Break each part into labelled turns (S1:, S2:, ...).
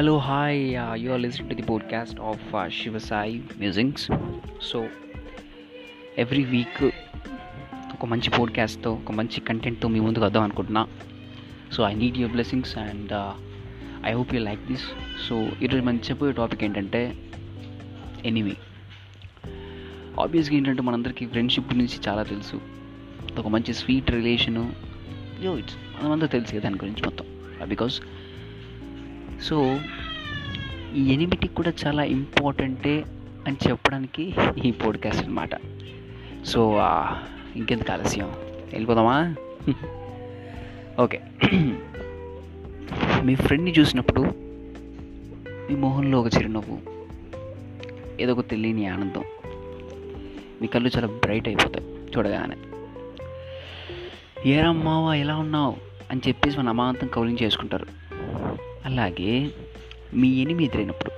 S1: Hello, hi. Uh, you are listening to the podcast of uh, Musings. So every week ఒక మంచి పోడ్కాస్ట్తో ఒక మంచి కంటెంట్తో మీ ముందుకు వద్దాం అనుకుంటున్నా. So I need your blessings and I hope you like this so ఈరోజు మనం చెప్పే టాపిక్ ఏంటంటే ఎనీవే ఆబ్వియస్గా ఏంటంటే మనందరికీ ఫ్రెండ్షిప్ గురించి చాలా తెలుసు. ఒక మంచి స్వీట్ రిలేషను యో ఇట్స్ మనమంతా తెలుసు కదా దాని గురించి మొత్తం. బికాస్ సో ఈ ఎనిమిటీ కూడా చాలా ఇంపార్టెంటే అని చెప్పడానికి ఈ పోడ్కాస్ట్ అనమాట సో ఇంకెందుకు ఆలస్యం? వెళ్ళిపోదామా? ఓకే. మీ ఫ్రెండ్ని చూసినప్పుడు మీ మొహంలో ఒక చిరునవ్వు ఏదో ఒక తెలియని ఆనందం మీ కళ్ళు చాలా బ్రైట్ అయిపోతాయి చూడగానే. ఏరమ్మావా ఎలా ఉన్నావు? అని చెప్పేసి మన అమాంతం కౌలింగ్ చేసుకుంటారు. అలాగే మీ ఎనిమి ఎదురైనప్పుడు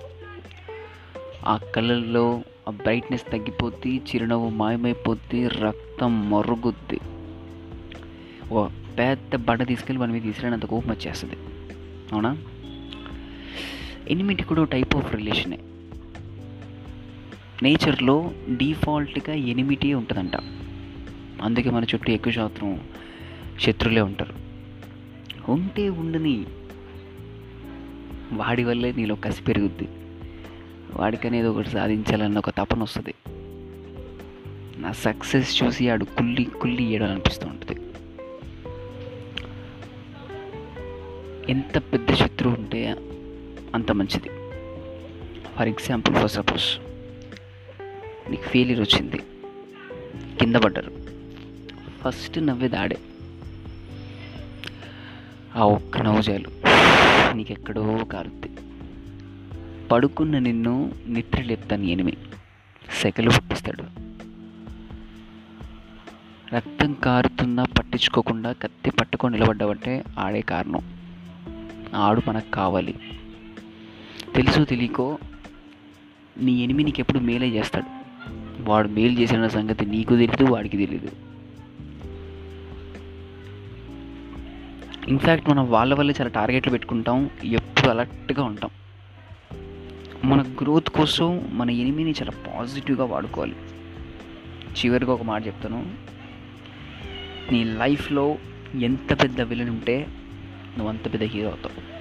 S1: ఆ కళ్ళల్లో ఆ బ్రైట్నెస్ తగ్గిపోద్ది చిరునవ్వు మాయమైపోద్ది రక్తం మరుగుద్ది. ఓ పెద్ద బండ తీసుకెళ్ళి మన మీద తీసుకురానంత కోపం వచ్చేస్తుంది. అవునా? ఎనిమిటి కూడా టైప్ ఆఫ్ రిలేషనే నేచర్లో డిఫాల్ట్గా ఎనిమిటీ ఉంటుందంట. అందుకే మన చుట్టూ ఎక్కువ శాతం శత్రులే ఉంటారు. ఉంటే ఉండని వాడి వల్లే నీలో కసి పెరుగుద్ది. వాడికనేది ఒకటి సాధించాలన్న ఒక తపన వస్తుంది. నా సక్సెస్ చూసి ఆడు కుల్లి కుల్లి అనిపిస్తూ ఉంటుంది ఎంత పెద్ద శత్రువు ఉంటే అంత మంచిది. ఫర్ ఎగ్జాంపుల్ ఫర్ సపోజ్ నీకు ఫెయిలియర్ వచ్చింది. కింద పడ్డారు. ఫస్ట్ నవ్వేది ఆడే ఆ ఒక్క నవ్వు చాలు నీకెక్కడో కారుద్ది. పడుకున్న నిన్ను నిద్ర లేపుతాను ఎనిమి సెకలు పుట్టిస్తాడు రక్తం కారుతున్నా పట్టించుకోకుండా కత్తి పట్టుకొని నిలబడ్డావంటే ఆడే కారణం. ఆడు మనకు కావాలి. తెలుసు తెలియకో నీ ఎనిమి నీకు ఎప్పుడు మేలే చేస్తాడు. వాడు మేలు చేసిన సంగతి నీకు తెలియదు వాడికి తెలియదు ఇన్ఫ్యాక్ట్ మనం వాళ్ళ వల్లే చాలా టార్గెట్లు పెట్టుకుంటాం ఎప్పుడు అలర్ట్గా ఉంటాం. మన గ్రోత్ కోసం మన ఎనిమిని చాలా పాజిటివ్గా వాడుకోవాలి. చివరిగా ఒక మాట చెప్తాను. నీ లైఫ్లో ఎంత పెద్ద విలన్ ఉంటే నువ్వు అంత పెద్ద హీరో అవుతావు.